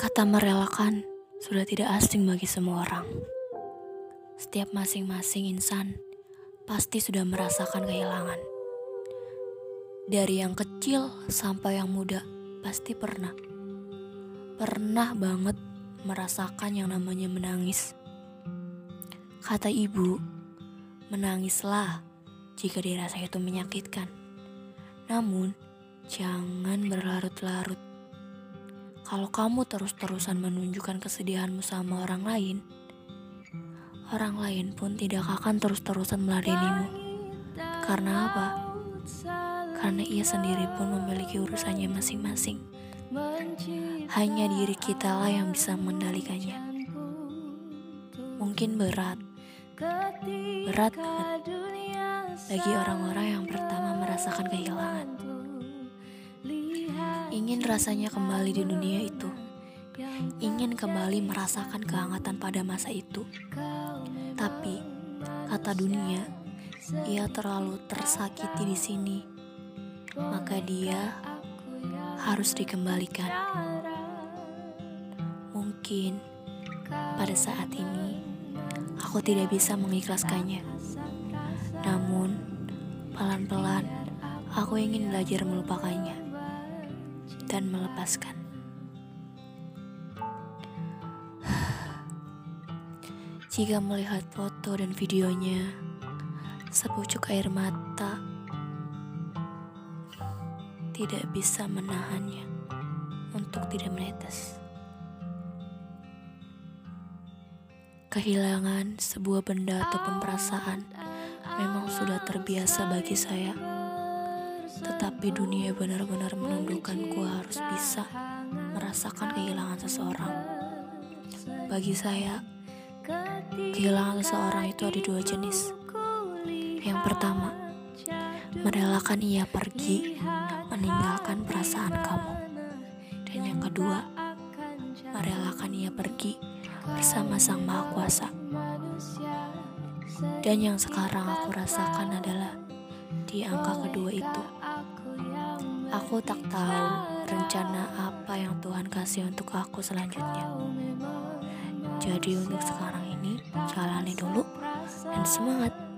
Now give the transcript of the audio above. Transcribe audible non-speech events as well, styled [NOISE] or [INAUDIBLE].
Kata merelakan sudah tidak asing bagi semua orang. Setiap masing-masing insan pasti sudah merasakan kehilangan. Dari yang kecil sampai yang muda pasti pernah. Pernah banget merasakan yang namanya menangis. Kata ibu, menangislah jika dirasa itu menyakitkan. Namun, jangan berlarut-larut kalau kamu terus-terusan menunjukkan kesedihanmu sama orang lain, orang lain pun tidak akan terus-terusan meladenimu. Karena apa? Karena ia sendiri pun memiliki urusannya masing-masing. Hanya diri kita lah yang bisa mengendalikannya. Mungkin berat, berat banget bagi orang-orang yang pertama merasakan kehilangan. Rasanya kembali di dunia itu. Ingin kembali merasakan kehangatan pada masa itu. Tapi, kata dunia, ia terlalu tersakiti di sini. Maka dia harus dikembalikan. Mungkin pada saat ini aku tidak bisa mengikhlaskannya. Namun, pelan-pelan aku ingin belajar melupakannya dan melepaskan. [SIGHS] Jika melihat foto dan videonya, sepucuk air mata tidak bisa menahannya untuk tidak menetes. Kehilangan sebuah benda ataupun perasaan memang sudah terbiasa bagi saya. Tetapi dunia benar-benar menundukkanku harus bisa merasakan kehilangan seseorang. Bagi saya, kehilangan seseorang itu ada dua jenis. Yang pertama, merelakan ia pergi, meninggalkan perasaan kamu. Dan yang kedua, merelakan ia pergi bersama Sang Maha Kuasa. Dan yang sekarang aku rasakan adalah di angka kedua itu. Aku tak tahu rencana apa yang Tuhan kasih untuk aku selanjutnya. Jadi untuk sekarang ini, jalani dulu dan semangat.